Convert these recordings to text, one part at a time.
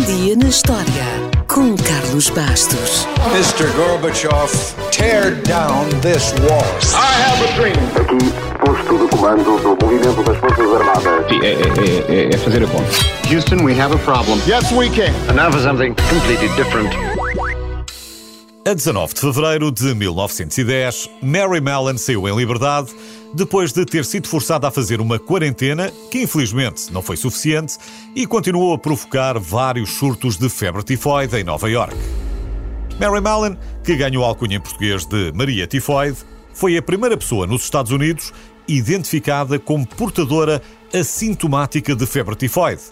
Um dia na história com Carlos Bastos. Mr. Gorbachev, tear down this wall. I have a dream. Aqui, posto de comando do movimento das Forças Armadas. Sim, é, é, é, é fazer a conta. Houston, we have a problem. Yes, we can. And now for something completely different. A 19 de fevereiro de 1910, Mary Mallon saiu em liberdade depois de ter sido forçada a fazer uma quarentena que, infelizmente, não foi suficiente e continuou a provocar vários surtos de febre tifoide em Nova York. Mary Mallon, que ganhou a alcunha em português de Maria Tifoide, foi a primeira pessoa nos Estados Unidos identificada como portadora assintomática de febre tifoide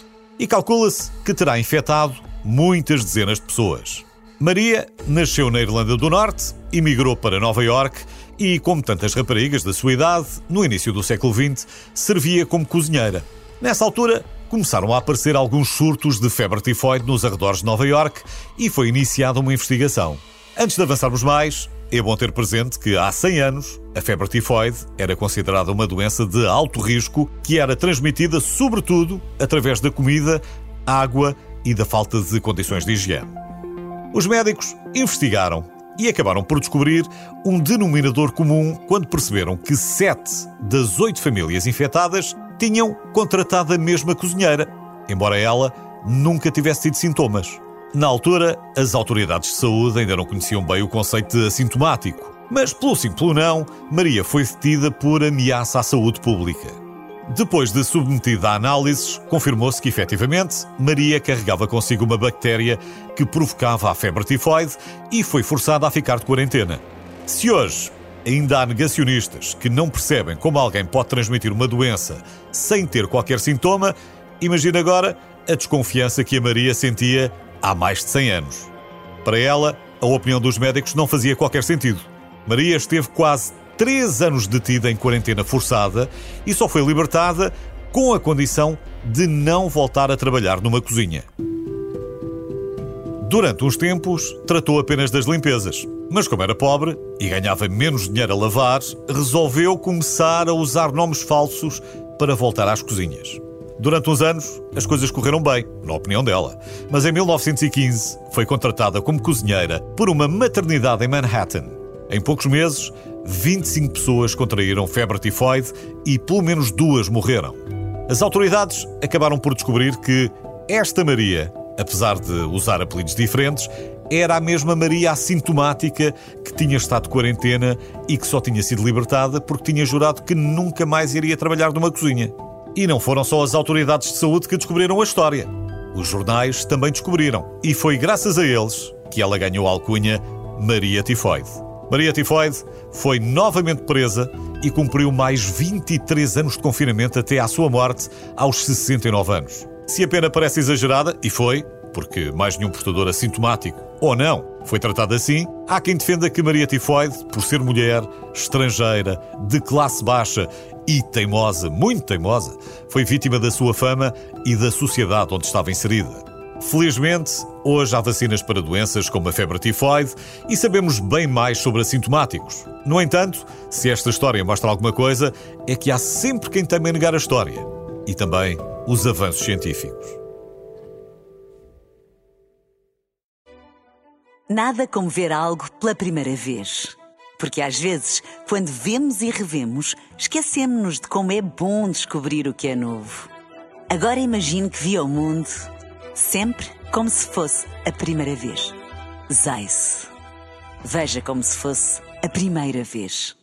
e calcula-se que terá infectado muitas dezenas de pessoas. Maria nasceu na Irlanda do Norte, emigrou para Nova York e, como tantas raparigas da sua idade, no início do século XX, servia como cozinheira. Nessa altura, começaram a aparecer alguns surtos de febre tifoide nos arredores de Nova York e foi iniciada uma investigação. Antes de avançarmos mais, é bom ter presente que há 100 anos a febre tifoide era considerada uma doença de alto risco que era transmitida sobretudo através da comida, água e da falta de condições de higiene. Os médicos investigaram e acabaram por descobrir um denominador comum quando perceberam que sete das oito famílias infectadas tinham contratado a mesma cozinheira, embora ela nunca tivesse tido sintomas. Na altura, as autoridades de saúde ainda não conheciam bem o conceito de assintomático, mas pelo sim pelo não, Maria foi detida por ameaça à saúde pública. Depois de submetida a análises, confirmou-se que efetivamente Maria carregava consigo uma bactéria que provocava a febre tifoide e foi forçada a ficar de quarentena. Se hoje ainda há negacionistas que não percebem como alguém pode transmitir uma doença sem ter qualquer sintoma, imagine agora a desconfiança que a Maria sentia há mais de 100 anos. Para ela, a opinião dos médicos não fazia qualquer sentido. Maria esteve quase três anos detida em quarentena forçada e só foi libertada com a condição de não voltar a trabalhar numa cozinha. Durante uns tempos, tratou apenas das limpezas, mas como era pobre e ganhava menos dinheiro a lavar, resolveu começar a usar nomes falsos para voltar às cozinhas. Durante uns anos, as coisas correram bem, na opinião dela, mas em 1915 foi contratada como cozinheira por uma maternidade em Manhattan. Em poucos meses, 25 pessoas contraíram febre tifoide e pelo menos duas morreram. As autoridades acabaram por descobrir que esta Maria, apesar de usar apelidos diferentes, era a mesma Maria assintomática que tinha estado de quarentena e que só tinha sido libertada porque tinha jurado que nunca mais iria trabalhar numa cozinha. E não foram só as autoridades de saúde que descobriram a história. Os jornais também descobriram. E foi graças a eles que ela ganhou a alcunha Maria Tifoide. Maria Tifoide foi novamente presa e cumpriu mais 23 anos de confinamento até à sua morte, aos 69 anos. Se a pena parece exagerada, e foi, porque mais nenhum portador assintomático, ou não, foi tratado assim, há quem defenda que Maria Tifoide, por ser mulher, estrangeira, de classe baixa e teimosa, muito teimosa, foi vítima da sua fama e da sociedade onde estava inserida. Felizmente, hoje há vacinas para doenças como a febre tifoide e sabemos bem mais sobre assintomáticos. No entanto, se esta história mostra alguma coisa, é que há sempre quem teme negar a história e também os avanços científicos. Nada como ver algo pela primeira vez. Porque às vezes, quando vemos e revemos, esquecemos-nos de como é bom descobrir o que é novo. Agora imagine que viu o mundo sempre como se fosse a primeira vez. Zais. Veja como se fosse a primeira vez.